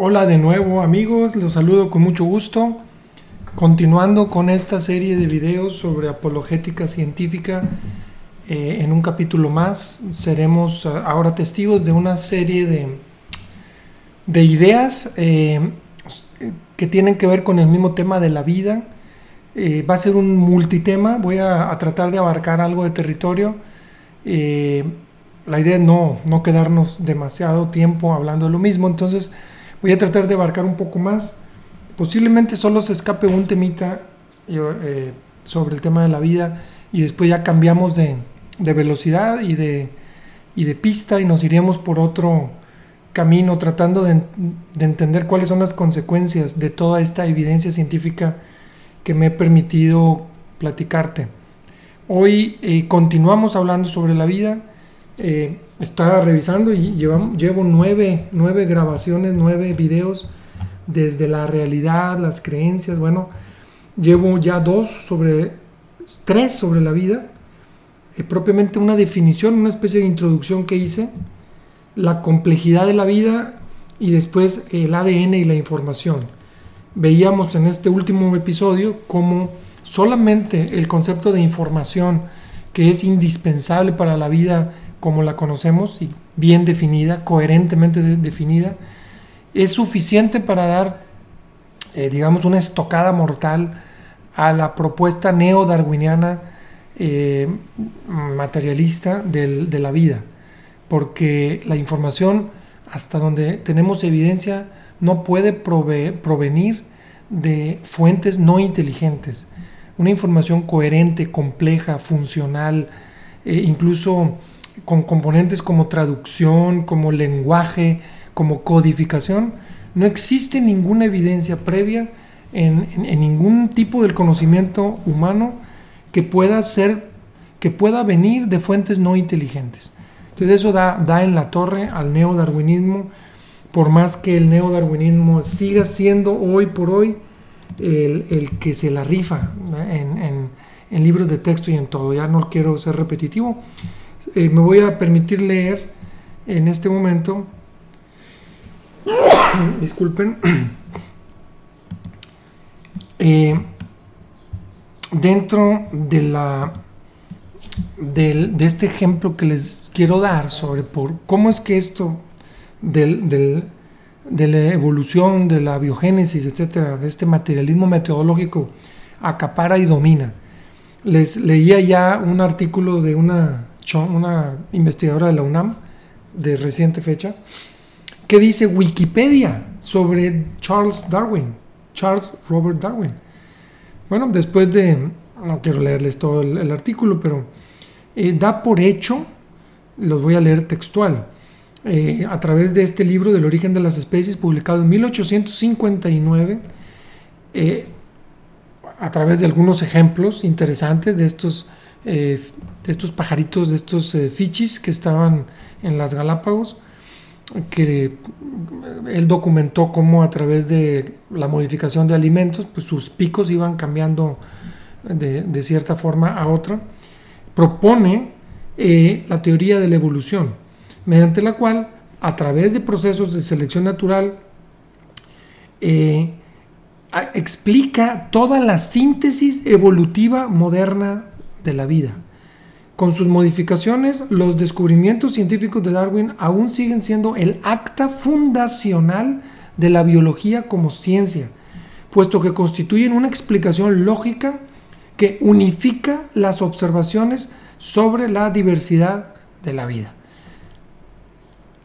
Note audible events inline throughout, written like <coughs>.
Hola de nuevo amigos, los saludo con mucho gusto. Continuando con esta serie de videos sobre apologética científica, eh, en un capítulo más seremos eh, ahora testigos de una serie de, de ideas eh, que tienen que ver con el mismo tema de la vida. va a ser un multitema, voy a, tratar de abarcar algo de territorio. la idea es no, no quedarnos demasiado tiempo hablando de lo mismo, entonces Voy a tratar de abarcar un poco más. Posiblemente solo se escape un temita eh, sobre el tema de la vida y después ya cambiamos de, velocidad y de, de, pista y nos iríamos por otro camino tratando de, entender cuáles son las consecuencias de toda esta evidencia científica que me he permitido platicarte. Hoy eh, continuamos hablando sobre la vida. Eh, estaba revisando y llevo, nueve grabaciones, nueve videos desde la realidad, las creencias. Bueno, llevo ya dos sobre, tres sobre la vida, eh, propiamente una definición, una especie de introducción que hice, la complejidad de la vida y después el ADN y la información. Veíamos en este último episodio cómo solamente el concepto de información, que es indispensable para la vida, como la conocemos y bien definida, coherentemente definida, es suficiente para dar, eh, digamos, una estocada mortal a la propuesta neodarwiniana eh, materialista de la vida, porque la información, hasta donde tenemos evidencia, no puede provenir de fuentes no inteligentes. Una información coherente, compleja, funcional, eh, incluso con componentes como traducción, como lenguaje, como codificación, no existe ninguna evidencia previa en, ningún tipo del conocimiento humano que pueda ser, que pueda venir de fuentes no inteligentes. Entonces eso da, da en la torre al neodarwinismo, por más que el neodarwinismo siga siendo hoy por hoy el, que se la rifa en, en libros de texto y en todo. Ya no quiero ser repetitivo, eh, me voy a permitir leer en este momento, <coughs> disculpen, <coughs> eh, dentro de la de este ejemplo que les quiero dar sobre por cómo es que esto del, de la evolución, de la biogénesis, etcétera, de este materialismo metodológico acapara y domina. Les leía ya un artículo de una una investigadora de la UNAM de reciente fecha, que dice Wikipedia sobre Charles Darwin, Charles Robert Darwin. Bueno, después de, no quiero leerles todo el, artículo, pero eh, da por hecho, los voy a leer textual, eh, a través de este libro del origen de las especies, publicado en 1859, eh, a través de algunos ejemplos interesantes de estos eh, de estos pajaritos, de estos eh, fichis que estaban en las Galápagos, que él documentó cómo a través de la modificación de alimentos, pues sus picos iban cambiando de, cierta forma a otra, propone eh, la teoría de la evolución, mediante la cual, a través de procesos de selección natural, explica toda la síntesis evolutiva moderna de la vida. Con sus modificaciones, los descubrimientos científicos de Darwin aún siguen siendo el acta fundacional de la biología como ciencia, puesto que constituyen una explicación lógica que unifica las observaciones sobre la diversidad de la vida.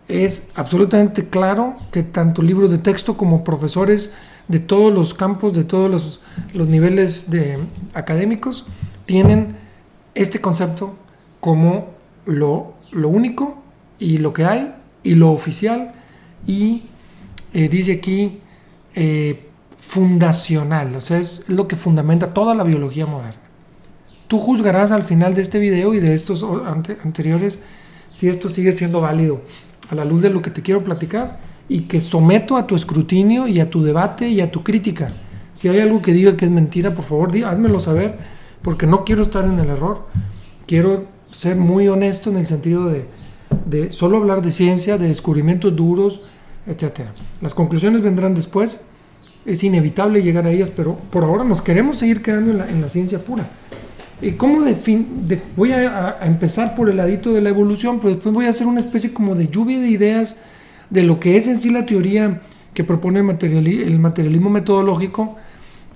Es absolutamente claro que tanto libros de texto como profesores de todos los campos, de todos los, los niveles de académicos, tienen este concepto como lo, único y lo que hay y lo oficial y eh, dice aquí eh, fundacional, o sea, es lo que fundamenta toda la biología moderna. Tú juzgarás al final de este video y de estos anteriores si esto sigue siendo válido a la luz de lo que te quiero platicar y que someto a tu escrutinio y a tu debate y a tu crítica. Si hay algo que diga que es mentira, por favor, házmelo saber porque no quiero estar en el error. Quiero ser muy honesto en el sentido de, solo hablar de ciencia, de descubrimientos duros, etc. Las conclusiones vendrán después, es inevitable llegar a ellas, pero por ahora nos queremos seguir quedando en la, ciencia pura. ¿Cómo de, voy a, empezar por el ladito de la evolución, pero después voy a hacer una especie como de lluvia de ideas de lo que es en sí la teoría que propone el materialismo metodológico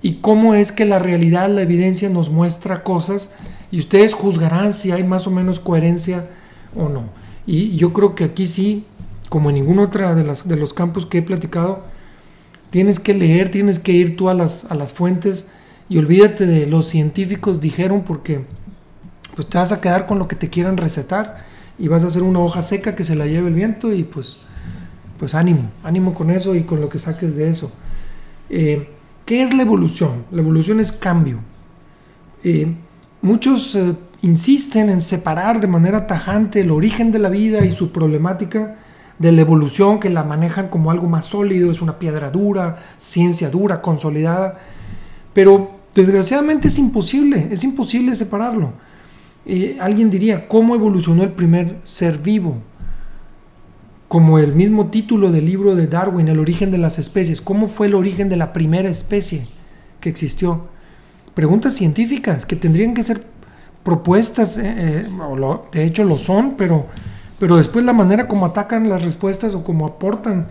y cómo es que la realidad, la evidencia nos muestra cosas y ustedes juzgarán si hay más o menos coherencia o no. Y yo creo que aquí sí, como en ningún otro de, las, de los campos que he platicado, tienes que leer, tienes que ir tú a las, a las fuentes y olvídate de los científicos dijeron porque pues te vas a quedar con lo que te quieran recetar y vas a hacer una hoja seca que se la lleve el viento y pues, pues ánimo, ánimo con eso y con lo que saques de eso. Eh, ¿Qué es la evolución? La evolución es cambio. Eh, muchos eh, insisten en separar de manera tajante el origen de la vida y su problemática de la evolución, que la manejan como algo más sólido, es una piedra dura, ciencia dura, consolidada. Pero desgraciadamente es imposible, es imposible separarlo. Eh, alguien diría, ¿cómo evolucionó el primer ser vivo? Como el mismo título del libro de Darwin, El origen de las especies, ¿cómo fue el origen de la primera especie que existió? Preguntas científicas que tendrían que ser propuestas, eh, eh, de hecho lo son, pero, pero después la manera como atacan las respuestas o como aportan,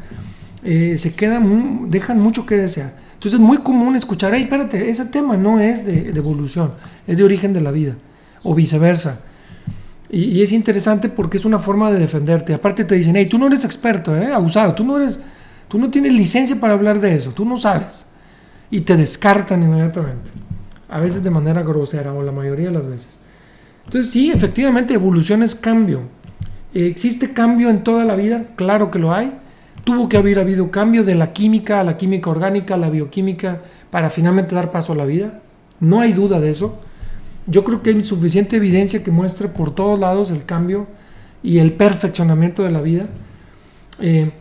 eh, se quedan, dejan mucho que desear. Entonces es muy común escuchar, hey, espérate, ese tema no es de evolución, es de origen de la vida, o viceversa. Y, es interesante porque es una forma de defenderte. Aparte te dicen, hey, tú no eres experto, ¿eh? abusado, tú no eres, tú no tienes licencia para hablar de eso, tú no sabes. Y te descartan inmediatamente. A veces de manera grosera o la mayoría de las veces. Entonces sí, efectivamente, evolución es cambio. ¿Existe cambio en toda la vida? Claro que lo hay. Tuvo que haber habido cambio de la química a la química orgánica, a la bioquímica, para finalmente dar paso a la vida. No hay duda de eso yo creo que hay suficiente evidencia que muestre por todos lados el cambio y el perfeccionamiento de la vida. Eh,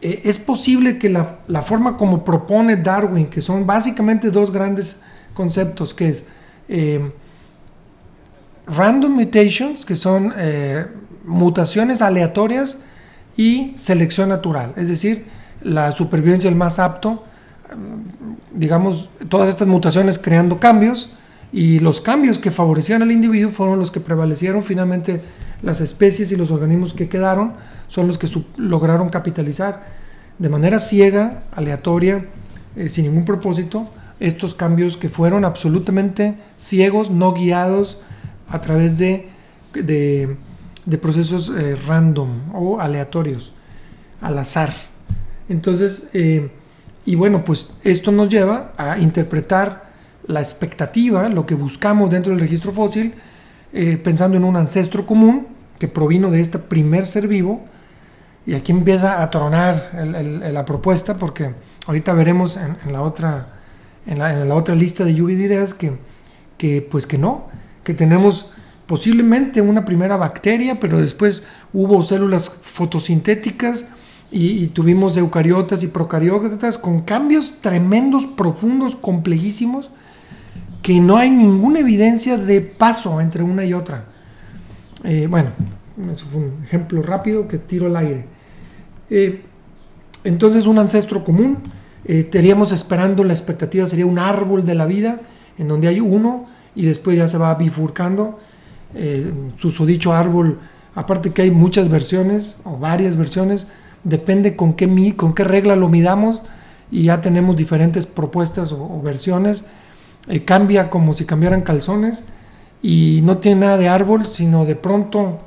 eh, es posible que la, forma como propone Darwin, que son básicamente dos grandes conceptos, que es eh, random mutations, que son mutaciones aleatorias, y selección natural, es decir, la supervivencia del más apto, digamos, todas estas mutaciones creando cambios, y los cambios que favorecían al individuo fueron los que prevalecieron. Finalmente, las especies y los organismos que quedaron son los que lograron capitalizar de manera ciega, aleatoria, eh, sin ningún propósito, estos cambios que fueron absolutamente ciegos, no guiados a través de, de, procesos eh, random o aleatorios, al azar. Entonces, eh, y bueno, pues esto nos lleva a interpretar la expectativa, lo que buscamos dentro del registro fósil, eh, pensando en un ancestro común que provino de este primer ser vivo. Y aquí empieza a tronar la propuesta, porque ahorita veremos en, la, otra, en, la, otra lista de lluvia de ideas que, que, pues que no, que tenemos posiblemente una primera bacteria, pero después hubo células fotosintéticas y, y, tuvimos eucariotas y procariotas con cambios tremendos, profundos, complejísimos, que no hay ninguna evidencia de paso entre una y otra. Eh, bueno, eso fue un ejemplo rápido que tiro al aire. Eh, entonces un ancestro común, eh, estaríamos esperando, la expectativa sería un árbol de la vida, en donde hay uno y después ya se va bifurcando. su susodicho árbol, aparte que hay muchas versiones o varias versiones, depende con qué, con qué regla lo midamos y ya tenemos diferentes propuestas o versiones eh, cambia como si cambiaran calzones y no tiene nada de árbol, sino de pronto,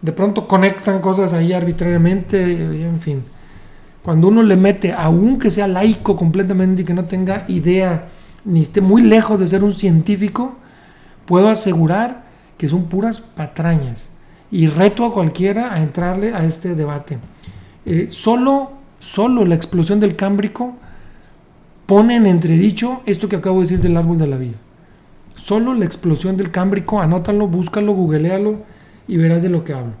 de pronto conectan cosas ahí arbitrariamente, en fin. Cuando uno le mete, aunque sea laico completamente y que no tenga idea, ni esté muy lejos de ser un científico, puedo asegurar que son puras patrañas. Y reto a cualquiera a entrarle a este debate. Eh, solo, solo la explosión del Cámbrico pone en entredicho esto que acabo de decir del árbol de la vida. Solo la explosión del cámbrico, anótalo, búscalo, googlealo y verás de lo que hablo.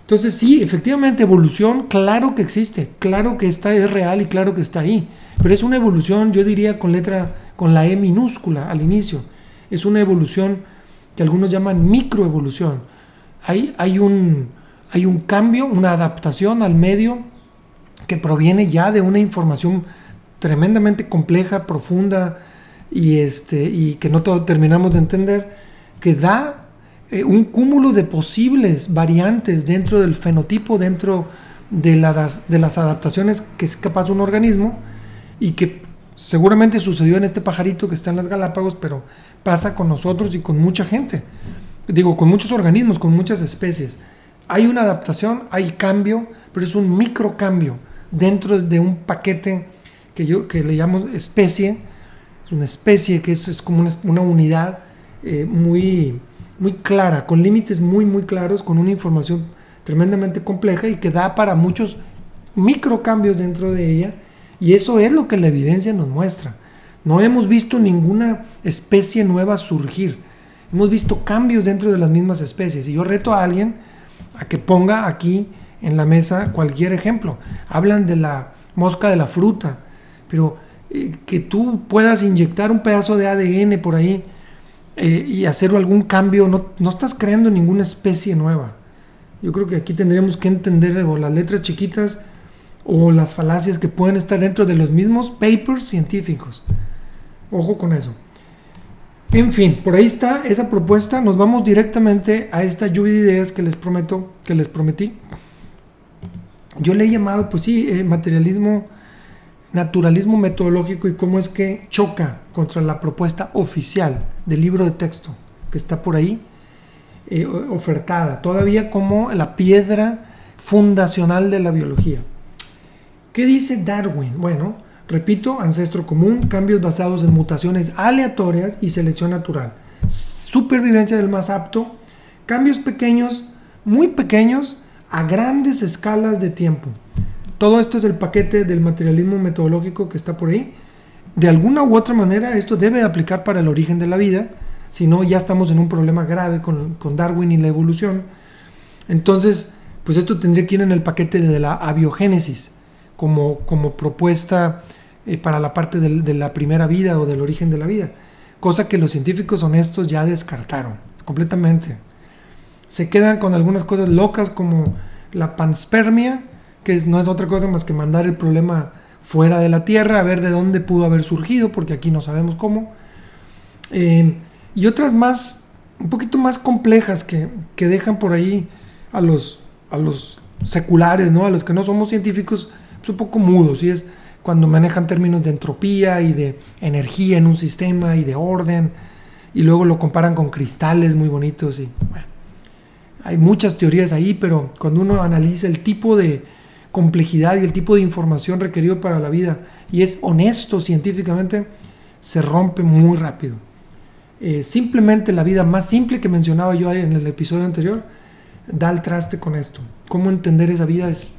Entonces sí, efectivamente, evolución, claro que existe, claro que está, es real y claro que está ahí, pero es una evolución, yo diría con letra, con la E minúscula al inicio. Es una evolución que algunos llaman microevolución. Hay, hay, un, hay un cambio, una adaptación al medio que proviene ya de una información tremendamente compleja, profunda y, este, y que no terminamos de entender, que da eh, un cúmulo de posibles variantes dentro del fenotipo, dentro de, de las adaptaciones que es capaz un organismo y que seguramente sucedió en este pajarito que está en las Galápagos, pero pasa con nosotros y con mucha gente. Digo, con muchos organismos, con muchas especies. Hay una adaptación, hay cambio, pero es un microcambio dentro de un paquete que yo que le llamo especie. Es una especie que es, como una, unidad eh, muy, muy clara, con límites muy, muy claros, con una información tremendamente compleja y que da para muchos microcambios dentro de ella. Y eso es lo que la evidencia nos muestra. No hemos visto ninguna especie nueva surgir. Hemos visto cambios dentro de las mismas especies. Y yo reto a alguien a que ponga aquí en la mesa cualquier ejemplo. Hablan de la mosca de la fruta, pero eh, que tú puedas inyectar un pedazo de ADN por ahí eh, y hacer algún cambio, no, no, estás creando ninguna especie nueva. Yo creo que aquí tendríamos que entender las letras chiquitas o las falacias que pueden estar dentro de los mismos papers científicos. Ojo con eso. En fin, por ahí está esa propuesta. Nos vamos directamente a esta lluvia de ideas que les prometo, que les prometí. Yo le he llamado, pues sí, eh, materialismo, naturalismo metodológico y cómo es que choca contra la propuesta oficial del libro de texto que está por ahí eh, ofertada, todavía como la piedra fundacional de la biología. ¿Qué dice Darwin? Bueno, repito, ancestro común, cambios basados en mutaciones aleatorias y selección natural, supervivencia del más apto, cambios pequeños, muy pequeños, a grandes escalas de tiempo. Todo esto es el paquete del materialismo metodológico que está por ahí. De alguna u otra manera esto debe aplicar para el origen de la vida, si no ya estamos en un problema grave con, Darwin y la evolución. Entonces, pues esto tendría que ir en el paquete de la abiogénesis, como, como propuesta eh, para la parte de la primera vida o del origen de la vida, cosa que los científicos honestos ya descartaron completamente se quedan con algunas cosas locas como la panspermia, que no es otra cosa más que mandar el problema fuera de la Tierra, a ver de dónde pudo haber surgido, porque aquí no sabemos cómo. Eh, y otras más, un poquito más complejas que, dejan por ahí a los, a los seculares, ¿no? a los que no somos científicos, pues un poco mudos, y es cuando manejan términos de entropía y de energía en un sistema y de orden, y luego lo comparan con cristales muy bonitos y bueno hay muchas teorías ahí, pero cuando uno analiza el tipo de complejidad y el tipo de información requerido para la vida y es honesto científicamente, se rompe muy rápido. Eh, simplemente la vida más simple que mencionaba yo en el episodio anterior da el traste con esto. Cómo entender esa vida es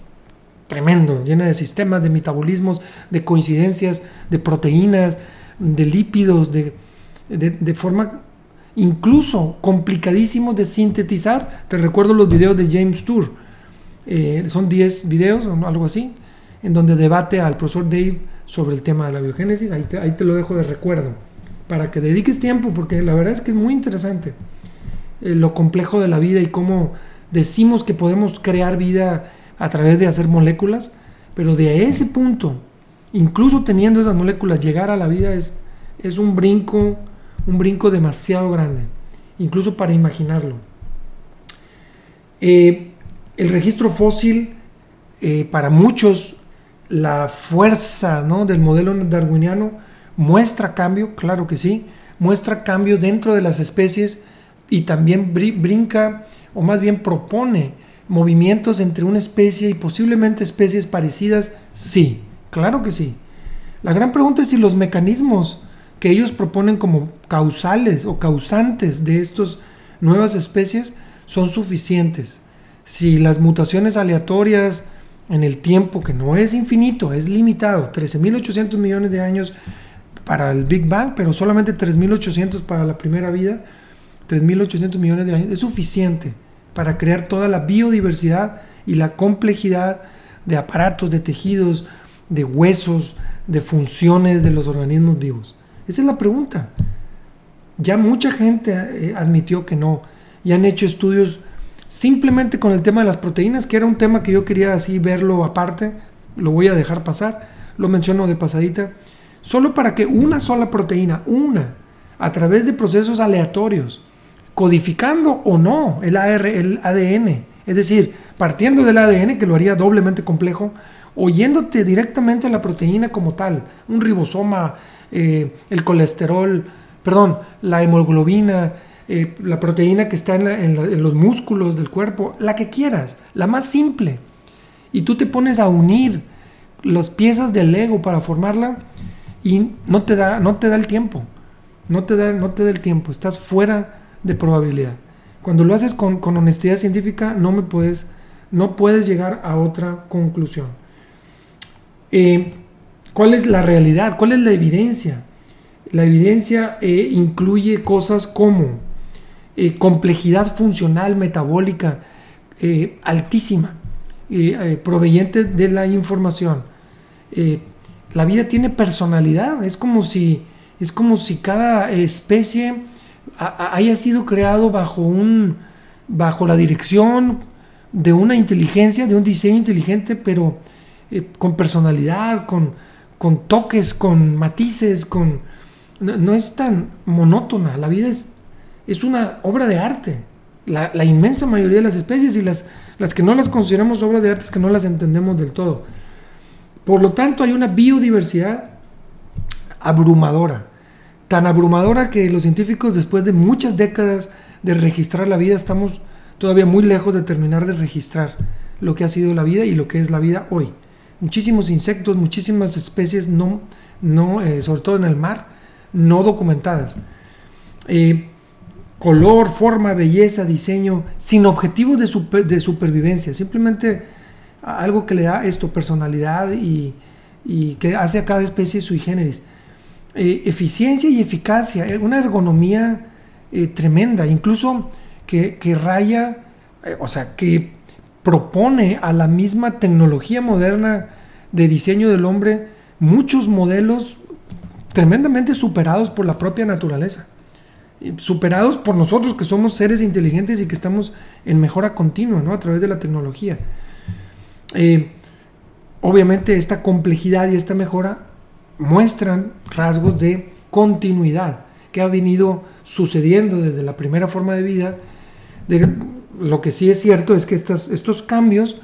tremendo, llena de sistemas, de metabolismos, de coincidencias, de proteínas, de lípidos, de, de, forma incluso complicadísimos de sintetizar. Te recuerdo los videos de James Tour, eh, son 10 videos o algo así, en donde debate al profesor Dave sobre el tema de la biogénesis. Ahí te, ahí te lo dejo de recuerdo, para que dediques tiempo, porque la verdad es que es muy interesante eh, lo complejo de la vida y cómo decimos que podemos crear vida a través de hacer moléculas, pero de ese punto, incluso teniendo esas moléculas, llegar a la vida es, es un brinco un brinco demasiado grande, incluso para imaginarlo. Eh, el registro fósil, eh, para muchos, la fuerza ¿no? del modelo darwiniano muestra cambio, claro que sí, muestra cambio dentro de las especies y también brinca, o más bien propone, movimientos entre una especie y posiblemente especies parecidas, sí, claro que sí. La gran pregunta es si los mecanismos que ellos proponen como causales o causantes de estas nuevas especies son suficientes. Si las mutaciones aleatorias en el tiempo, que no es infinito, es limitado, 13.800 millones de años para el Big Bang, pero solamente 3.800 para la primera vida, 3.800 millones de años, es suficiente para crear toda la biodiversidad y la complejidad de aparatos, de tejidos, de huesos, de funciones de los organismos vivos. Esa es la pregunta. Ya mucha gente eh, admitió que no. Y han hecho estudios simplemente con el tema de las proteínas, que era un tema que yo quería así verlo aparte, lo voy a dejar pasar, lo menciono de pasadita, solo para que una sola proteína, una, a través de procesos aleatorios, codificando o no el, AR, el ADN, es decir, partiendo del ADN, que lo haría doblemente complejo, o yéndote directamente a la proteína como tal, un ribosoma, eh, el colesterol, perdón, la hemoglobina, eh, la proteína que está en, los músculos del cuerpo, la que quieras, la más simple. Y tú te pones a unir las piezas del ego para formarla y no te da, no te da el tiempo. No te, da, no te da el tiempo. Estás fuera de probabilidad. Cuando lo haces con, honestidad científica, no me puedes, no puedes llegar a otra conclusión. Eh, ¿Cuál es la realidad? ¿Cuál es la evidencia? La evidencia eh, incluye cosas como eh, complejidad funcional metabólica eh, altísima, eh, de la información. la vida tiene personalidad, es como si, es como si cada especie haya sido creado bajo, un, bajo la dirección de una inteligencia, de un diseño inteligente, pero con personalidad, con, con toques, con matices, con... no, es tan monótona, la vida es es una obra de arte. La, inmensa mayoría de las especies y las, las que no las consideramos obras de arte es que no las entendemos del todo. Por lo tanto, hay una biodiversidad abrumadora. Tan abrumadora que los científicos, después de muchas décadas de registrar la vida, estamos todavía muy lejos de terminar de registrar lo que ha sido la vida y lo que es la vida hoy. Muchísimos insectos, muchísimas especies, no, no, eh, sobre todo en el mar, no documentadas. Eh, color, forma, belleza, diseño, sin objetivos de, de supervivencia, simplemente algo que le da esto, personalidad y, que hace a cada especie sui generis. Eh, eficiencia y eficacia, eh, una ergonomía eh, tremenda, incluso que, que raya, o sea, que propone a la misma tecnología moderna de diseño del hombre muchos modelos tremendamente superados por la propia naturaleza superados por nosotros que somos seres inteligentes y que estamos en mejora continua ¿no? a través de la tecnología. Eh, obviamente esta complejidad y esta mejora muestran rasgos de continuidad que ha venido sucediendo desde la primera forma de vida. Lo que sí es cierto es que estas, estos cambios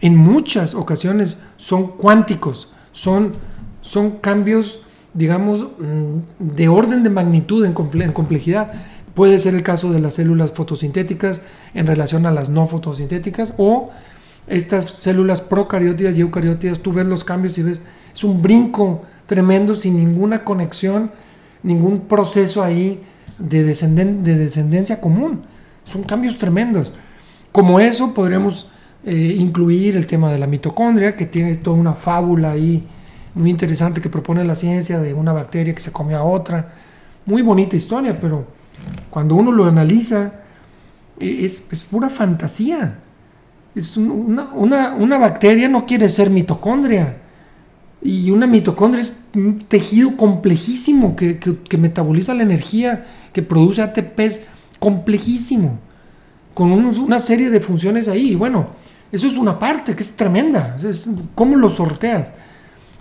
en muchas ocasiones son cuánticos, son, son cambios digamos, mm, de orden de magnitud en, complejidad. Puede ser el caso de las células fotosintéticas en relación a las no fotosintéticas o estas células procariótidas y eucariótidas, tú ves los cambios y ves, es un brinco tremendo sin ninguna conexión, ningún proceso ahí de, de descendencia común. Son cambios tremendos. Como eso podríamos eh, incluir el tema de la mitocondria, que tiene toda una fábula ahí muy interesante que propone la ciencia de una bacteria que se comió a otra. Muy bonita historia, pero cuando uno lo analiza, e, es, pura fantasía. Es una, bacteria no quiere ser mitocondria. Y una mitocondria es un tejido complejísimo que, metaboliza la energía, que produce ATPs complejísimo, con una serie de funciones ahí. Bueno, eso es una parte que es tremenda. Es, ¿Cómo lo sorteas?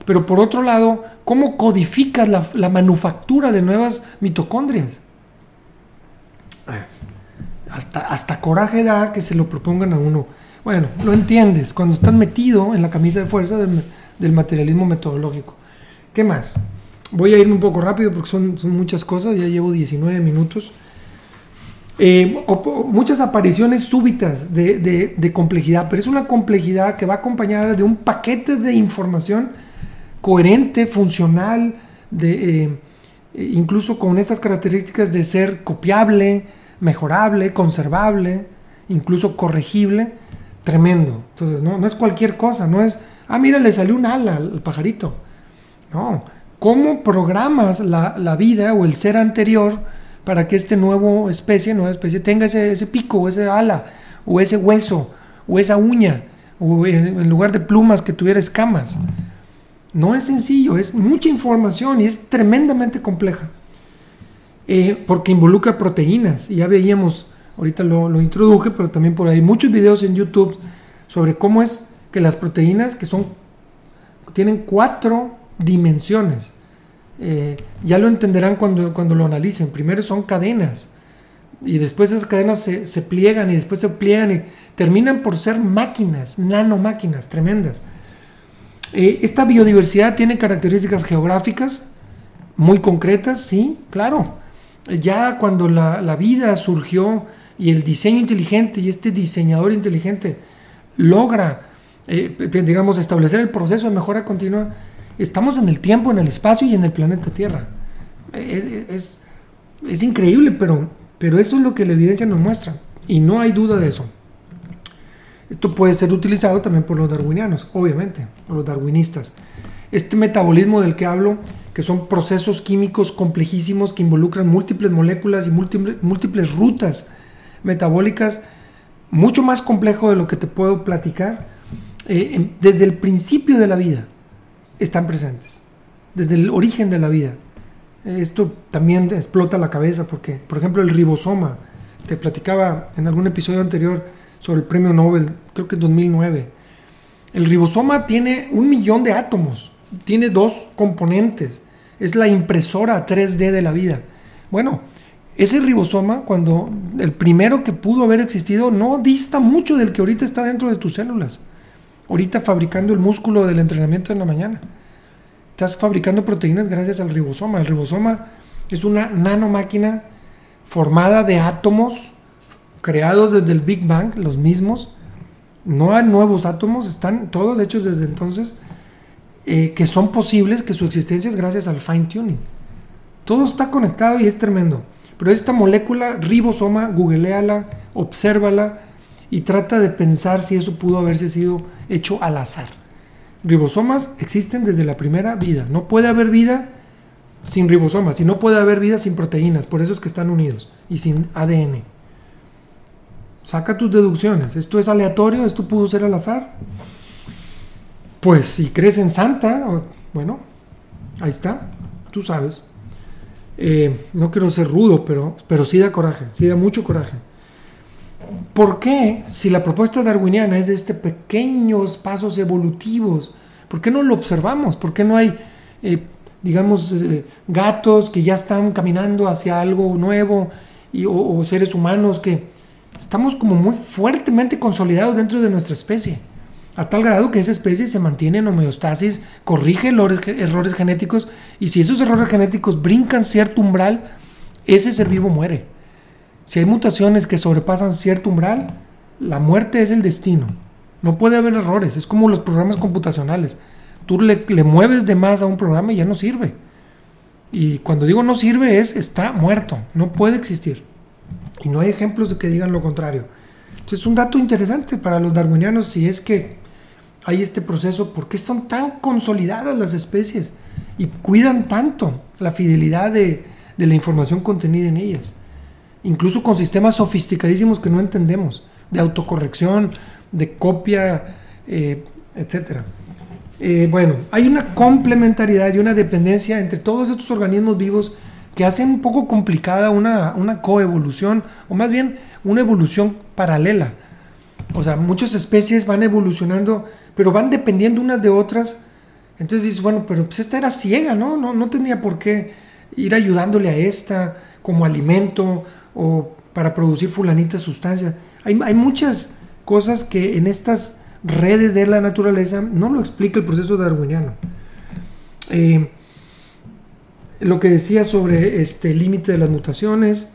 Pero por otro lado, ¿cómo codificas la, manufactura de nuevas mitocondrias? Hasta, hasta coraje da que se lo propongan a uno. Bueno, lo entiendes cuando estás metido en la camisa de fuerza del, materialismo metodológico. ¿Qué más? Voy a ir un poco rápido porque son, son muchas cosas, ya llevo 19 minutos. Eh, muchas apariciones súbitas de, de, complejidad, pero es una complejidad que va acompañada de un paquete de información coherente, funcional, de, eh, incluso con estas características de ser copiable, mejorable, conservable, incluso corregible, tremendo. Entonces, no, no es cualquier cosa, no es, ah, mira, le salió un ala al pajarito. No, ¿cómo programas la, vida o el ser anterior para que este nuevo especie, nueva especie, tenga ese, ese pico, ese ala, o ese hueso, o esa uña, o en lugar de plumas que tuviera escamas? No es sencillo, es mucha información y es tremendamente compleja. Eh, porque involucra proteínas. Y ya veíamos, ahorita lo, lo, introduje, pero también por ahí muchos videos en YouTube sobre cómo es que las proteínas, que son tienen cuatro dimensiones. Eh, ya lo entenderán cuando, cuando lo analicen. Primero son cadenas y después esas cadenas se, pliegan y después se pliegan y terminan por ser máquinas, nanomáquinas tremendas. Eh, esta biodiversidad tiene características geográficas muy concretas, sí, claro. Ya cuando la, vida surgió y el diseño inteligente y este diseñador inteligente logra, eh, digamos, establecer el proceso de mejora continua, estamos en el tiempo, en el espacio y en el planeta Tierra. Es, es increíble, pero pero eso es lo que la evidencia nos muestra. Y no hay duda de eso. Esto puede ser utilizado también por los darwinianos, obviamente, por los darwinistas. Este metabolismo del que hablo, que son procesos químicos complejísimos que involucran múltiples moléculas y múltiples, rutas metabólicas, mucho más complejo de lo que te puedo platicar, eh, desde el principio de la vida están presentes, desde el origen de la vida. Esto también explota la cabeza porque, por ejemplo, el ribosoma, te platicaba en algún episodio anterior sobre el premio Nobel, creo que es 2009. El ribosoma tiene un millón de átomos, tiene dos componentes, es la impresora 3D de la vida. Bueno, ese ribosoma, cuando el primero que pudo haber existido, no dista mucho del que ahorita está dentro de tus células. Ahorita fabricando el músculo del entrenamiento en la mañana estás fabricando proteínas gracias al ribosoma. El ribosoma es una nanomáquina formada de átomos creados desde el Big Bang, los mismos. No hay nuevos átomos, están todos hechos desde entonces, eh, que son posibles, que su existencia es gracias al fine tuning. Todo está conectado y es tremendo. Pero esta molécula ribosoma, googleala, obsérvala y trata de pensar si eso pudo haberse sido hecho al azar ribosomas existen desde la primera vida. No puede haber vida sin ribosomas y no puede haber vida sin proteínas. Por eso es que están unidos y sin ADN. Saca tus deducciones. ¿Esto es aleatorio? ¿Esto pudo ser al azar? Pues si crees en Santa, bueno, ahí está, tú sabes. Eh, no quiero ser rudo, pero, pero sí da coraje, sí da mucho coraje. ¿Por qué, si la propuesta darwiniana es de este pequeños pasos evolutivos, por qué no lo observamos? ¿Por qué no hay, eh, digamos, eh, gatos que ya están caminando hacia algo nuevo y, o, seres humanos que estamos como muy fuertemente consolidados dentro de nuestra especie? A tal grado que esa especie se mantiene en homeostasis, corrige errores genéticos y si esos errores genéticos brincan cierto umbral, ese ser vivo muere. Si hay mutaciones que sobrepasan cierto umbral, la muerte es el destino. No puede haber errores. Es como los programas computacionales. Tú le, mueves de más a un programa y ya no sirve. Y cuando digo no sirve es está muerto. No puede existir. Y no hay ejemplos de que digan lo contrario. Entonces es un dato interesante para los darwinianos si es que hay este proceso. ¿Por qué son tan consolidadas las especies? Y cuidan tanto la fidelidad de la información contenida en ellas incluso con sistemas sofisticadísimos que no entendemos, de autocorrección, de copia, eh, etc. Eh, bueno, hay una complementariedad y una dependencia entre todos estos organismos vivos que hacen un poco complicada una, una coevolución, o más bien una evolución paralela. O sea, muchas especies van evolucionando, pero van dependiendo unas de otras. Entonces dices, bueno, pero pues esta era ciega, ¿no? No, no tenía por qué ir ayudándole a esta como alimento o para producir fulanita sustancia. Hay, hay muchas cosas que en estas redes de la naturaleza no lo explica el proceso darwiniano. Eh, lo que decía sobre este límite de las mutaciones.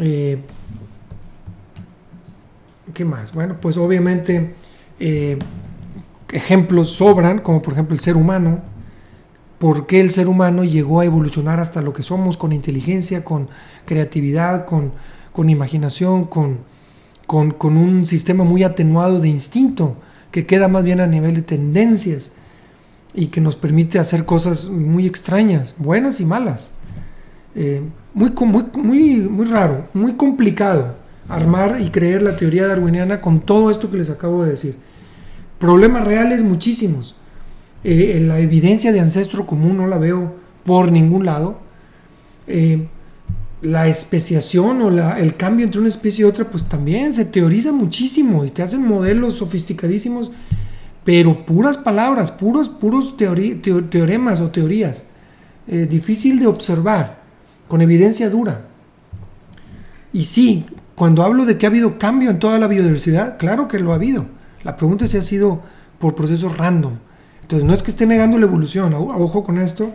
Eh, ¿Qué más? Bueno, pues obviamente eh, ejemplos sobran, como por ejemplo el ser humano. ¿Por qué el ser humano llegó a evolucionar hasta lo que somos con inteligencia, con creatividad, con, con imaginación, con, con, un sistema muy atenuado de instinto, que queda más bien a nivel de tendencias y que nos permite hacer cosas muy extrañas, buenas y malas. Eh, muy, muy, muy, muy raro, muy complicado armar y creer la teoría darwiniana con todo esto que les acabo de decir. Problemas reales muchísimos. Eh, la evidencia de ancestro común no la veo por ningún lado. Eh, la especiación o el cambio entre una especie y otra, pues también se teoriza muchísimo y te hacen modelos sofisticadísimos, pero puras palabras, puros, puros teoremas o teorías, eh, difícil de observar, con evidencia dura. Y sí, cuando hablo de que ha habido cambio en toda la biodiversidad, claro que lo ha habido. La pregunta es si ha sido por procesos random. Entonces, no es que esté negando la evolución, ojo con esto.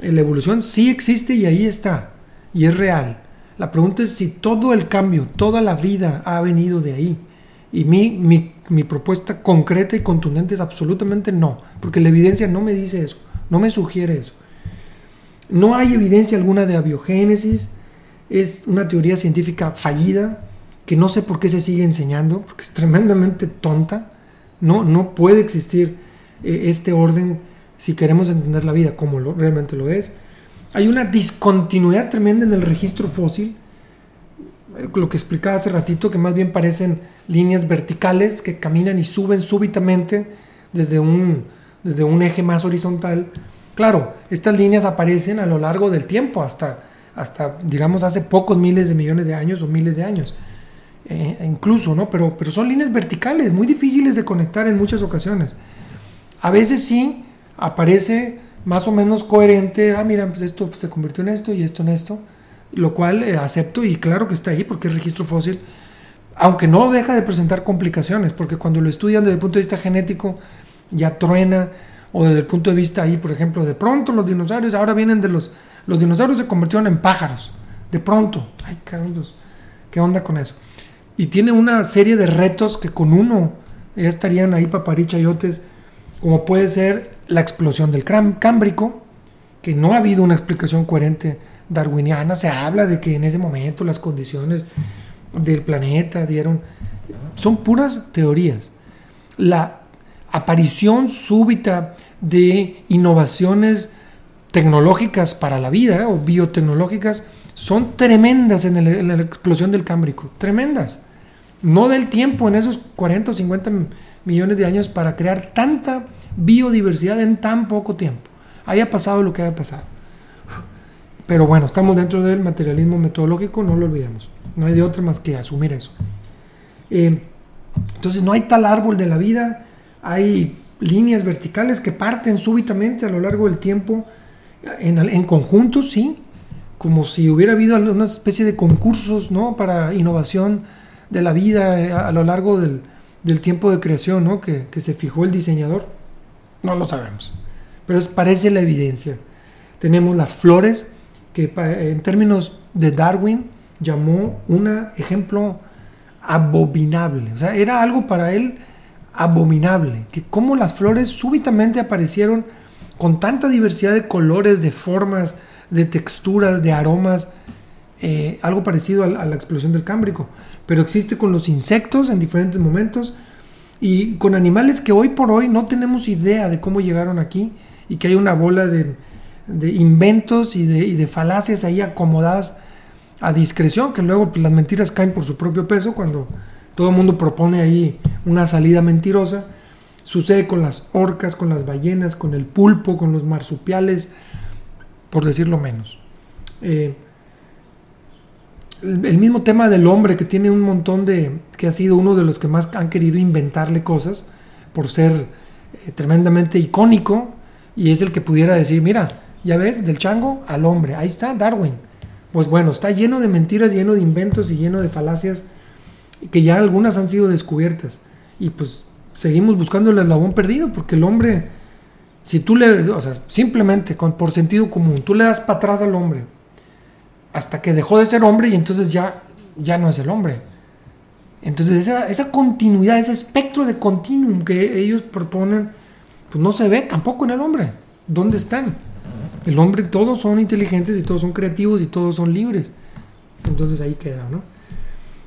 Eh, la evolución sí existe y ahí está, y es real. La pregunta es si todo el cambio, toda la vida ha venido de ahí. Y mi, mi mi propuesta concreta y contundente es absolutamente no, porque la evidencia no me dice eso, no me sugiere eso. No hay evidencia alguna de abiogénesis, es una teoría científica fallida que no sé por qué se sigue enseñando, porque es tremendamente tonta. No, no puede existir eh, este orden si queremos entender la vida como realmente lo es. Hay una discontinuidad tremenda en el registro fósil, lo que explicaba hace ratito, que más bien parecen líneas verticales que caminan y suben súbitamente desde un, desde un eje más horizontal. Claro, estas líneas aparecen a lo largo del tiempo, hasta, hasta digamos, hace pocos miles de millones de años o miles de años. Eh, incluso, ¿no? Pero, pero son líneas verticales, muy difíciles de conectar en muchas ocasiones. A veces sí aparece más o menos coherente, ah, mira, pues esto se convirtió en esto y esto en esto, lo cual eh, acepto y claro que está ahí porque es registro fósil, aunque no deja de presentar complicaciones, porque cuando lo estudian desde el punto de vista genético, ya truena, o desde el punto de vista ahí, por ejemplo, de pronto los dinosaurios ahora vienen de los... Los dinosaurios se convirtieron en pájaros, de pronto. Ay, caramba, ¿qué onda con eso? Y tiene una serie de retos que con uno ya estarían ahí paparichayotes, como puede ser la explosión del cámbrico, que no ha habido una explicación coherente darwiniana, se habla de que en ese momento las condiciones del planeta, dieron... Son puras teorías. La aparición súbita de innovaciones tecnológicas para la vida o biotecnológicas son tremendas en, en, la explosión del Cámbrico, tremendas. No del tiempo en esos 40 o 50 millones de años para crear tanta biodiversidad en tan poco tiempo. Haya pasado lo que haya pasado. Pero bueno, estamos dentro del materialismo metodológico, no lo olvidemos. No hay de otra más que asumir eso. Eh, entonces no hay tal árbol de la vida, hay líneas verticales que parten súbitamente a lo largo del tiempo en, en conjunto, sí, como si hubiera habido una especie de concursos ¿no? para innovación de la vida eh, a, lo largo del, tiempo de creación ¿no? que, que, se fijó el diseñador. No lo sabemos, pero parece la evidencia. Tenemos las flores, que en términos de Darwin, llamó un ejemplo abominable. O sea, era algo para él abominable. Que como las flores súbitamente aparecieron con tanta diversidad de colores, de formas, de texturas, de aromas, eh, algo parecido a, la explosión del Cámbrico. Pero existe con los insectos en diferentes momentos y con animales que hoy por hoy no tenemos idea de cómo llegaron aquí y que hay una bola de, inventos y de, y de falacias ahí acomodadas a discreción, que luego pues, las mentiras caen por su propio peso cuando todo el mundo propone ahí una salida mentirosa. Sucede con las orcas, con las ballenas, con el pulpo, con los marsupiales, por decirlo menos. Eh, el, mismo tema del hombre que tiene un montón de, que ha sido uno de los que más han querido inventarle cosas por ser eh, tremendamente icónico y es el que pudiera decir, mira, ya ves, del chango al hombre, ahí está Darwin pues bueno, está lleno de mentiras, lleno de inventos y lleno de falacias que ya algunas han sido descubiertas. Y pues seguimos buscando el eslabón perdido, porque el hombre, si tú le, o sea, simplemente con, por sentido común, tú le das para atrás al hombre, hasta que dejó de ser hombre y entonces ya, ya no es el hombre. Entonces esa, esa continuidad, ese espectro de continuum que ellos proponen, pues no se ve tampoco en el hombre. ¿Dónde están? El hombre, todos son inteligentes y todos son creativos y todos son libres. Entonces ahí queda, ¿no?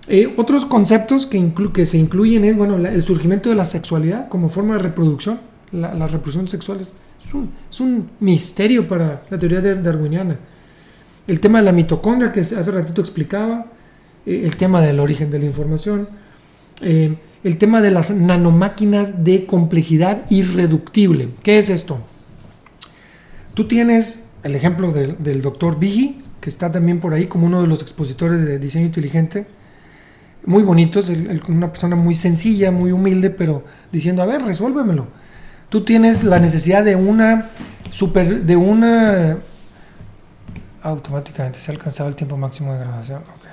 Eh, otros conceptos que, se incluyen es, bueno, el surgimiento de la sexualidad como forma de reproducción. La, reproducción sexual es, un, misterio para la teoría darwiniana. El tema de la mitocondria que hace ratito explicaba, eh, el tema del origen de la información, eh, el tema de las nanomáquinas de complejidad irreductible. ¿Qué es esto? Tú tienes el ejemplo del, doctor Bigi, que está también por ahí como uno de los expositores de diseño inteligente. muy bonitos, una persona muy sencilla, muy humilde, pero diciendo, a ver, resuélvemelo. Tú tienes la necesidad de una super, de una automáticamente se ha alcanzado el tiempo máximo de grabación. Ok.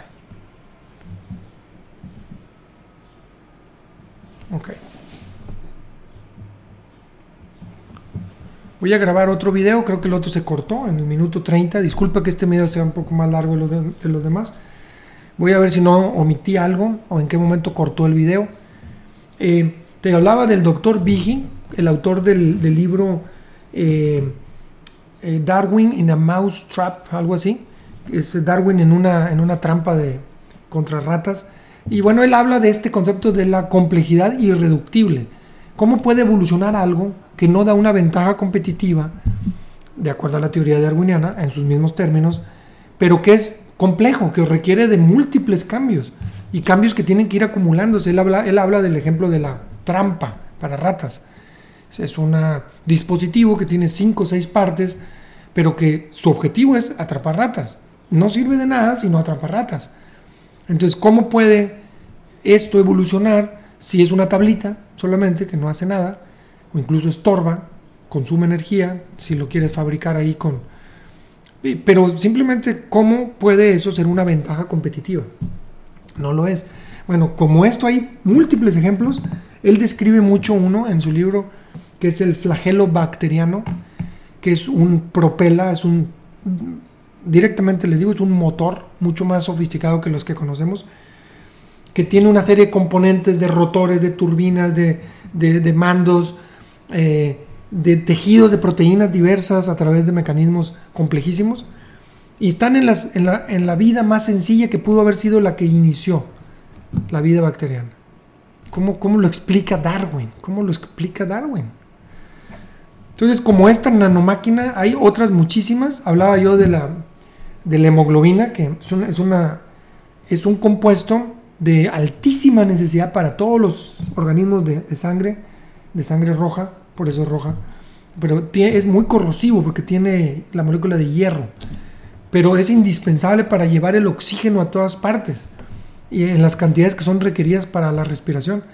Ok. Voy a grabar otro video, creo que el otro se cortó en el minuto 30. Disculpa que este video sea un poco más largo de, los demás. Voy a ver si no omití algo o en qué momento cortó el video. Eh, te hablaba del doctor Bigi, el autor del, libro eh, eh, Darwin in a Mouse Trap, algo así. Es Darwin en una, en una trampa de contra ratas. Y bueno, él habla de este concepto de la complejidad irreductible. ¿Cómo puede evolucionar algo que no da una ventaja competitiva, de acuerdo a la teoría darwiniana, en sus mismos términos, pero que es complejo, que requiere de múltiples cambios y cambios que tienen que ir acumulándose. Él habla, él habla del ejemplo de la trampa para ratas. Es un dispositivo que tiene cinco o seis partes, pero que su objetivo es atrapar ratas. No sirve de nada sino atrapar ratas. Entonces, ¿cómo puede esto evolucionar si es una tablita solamente que no hace nada? O incluso estorba, consume energía, si lo quieres fabricar ahí con... Pero simplemente, ¿cómo puede eso ser una ventaja competitiva? No lo es. Bueno, como esto hay múltiples ejemplos, él describe mucho uno en su libro, que es el flagelo bacteriano, que es un propela, es un, directamente les digo, es un motor mucho más sofisticado que los que conocemos, que tiene una serie de componentes de rotores, de turbinas, de, de, de mandos, eh, de tejidos de proteínas diversas a través de mecanismos complejísimos y están en, las, en, la, en la vida más sencilla que pudo haber sido la que inició la vida bacteriana. ¿Cómo, ¿Cómo, lo explica Darwin? ¿Cómo lo explica Darwin? Entonces, como esta nanomáquina, hay otras muchísimas. Hablaba yo de la, de la hemoglobina, que es, una, es un compuesto de altísima necesidad para todos los organismos de sangre, de sangre roja, por eso es roja, pero es muy corrosivo porque tiene la molécula de hierro, pero es indispensable para llevar el oxígeno a todas partes y en las cantidades que son requeridas para la respiración.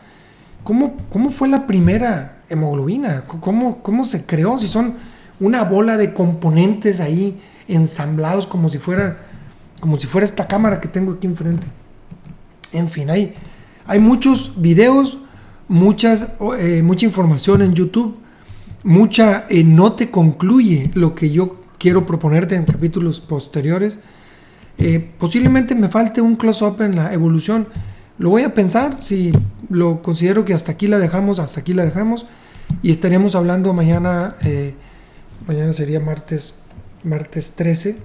¿Cómo, cómo fue la primera hemoglobina? ¿Cómo, ¿Cómo se creó? Si son una bola de componentes ahí ensamblados como si fuera, como si fuera esta cámara que tengo aquí enfrente. En fin, hay, hay muchos videos, muchas, eh, mucha información en YouTube, mucha eh, no te concluye lo que yo quiero proponerte en capítulos posteriores. Eh, posiblemente me falte un close-up en la evolución. Lo voy a pensar, si lo considero que hasta aquí la dejamos, hasta aquí la dejamos. Y estaríamos hablando mañana, mañana sería martes, martes 13,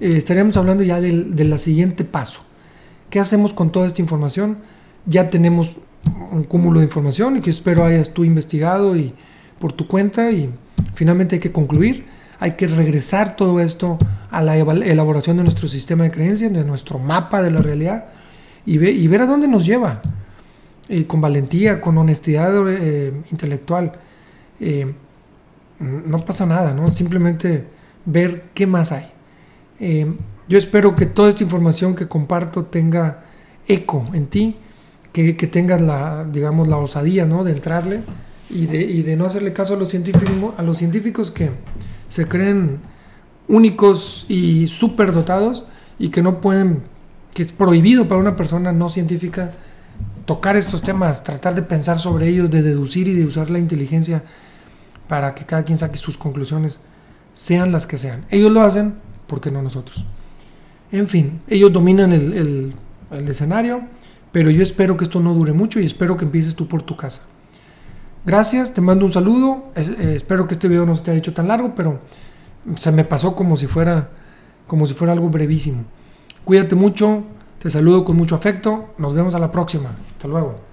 estaríamos hablando ya del, del siguiente paso. ¿Qué hacemos con toda esta información? Ya tenemos un cúmulo de información y que espero hayas tú investigado y por tu cuenta y finalmente hay que concluir, hay que regresar todo esto a la elaboración de nuestro sistema de creencias, de nuestro mapa de la realidad y, ver a dónde nos lleva, eh, con valentía, con honestidad eh, intelectual. Eh, no pasa nada, ¿no? Simplemente ver qué más hay. yo espero que toda esta información que comparto tenga eco en ti que, tengas la, digamos, la osadía, ¿no? De entrarle y de, y de no hacerle caso a los científicos, a los científicos que se creen únicos y dotados y que no pueden, que es prohibido para una persona no científica tocar estos temas, tratar de pensar sobre ellos, de deducir y de usar la inteligencia para que cada quien saque sus conclusiones, sean las que sean. Ellos lo hacen, porque no nosotros? En fin, ellos dominan el, el escenario pero yo espero que esto no dure mucho y espero que empieces tú por tu casa. Gracias, te mando un saludo. Eh, espero que este video no se te haya hecho tan largo, pero se me pasó como si fuera como si fuera algo brevísimo. Cuídate mucho, te saludo con mucho afecto. Nos vemos a la próxima. Hasta luego.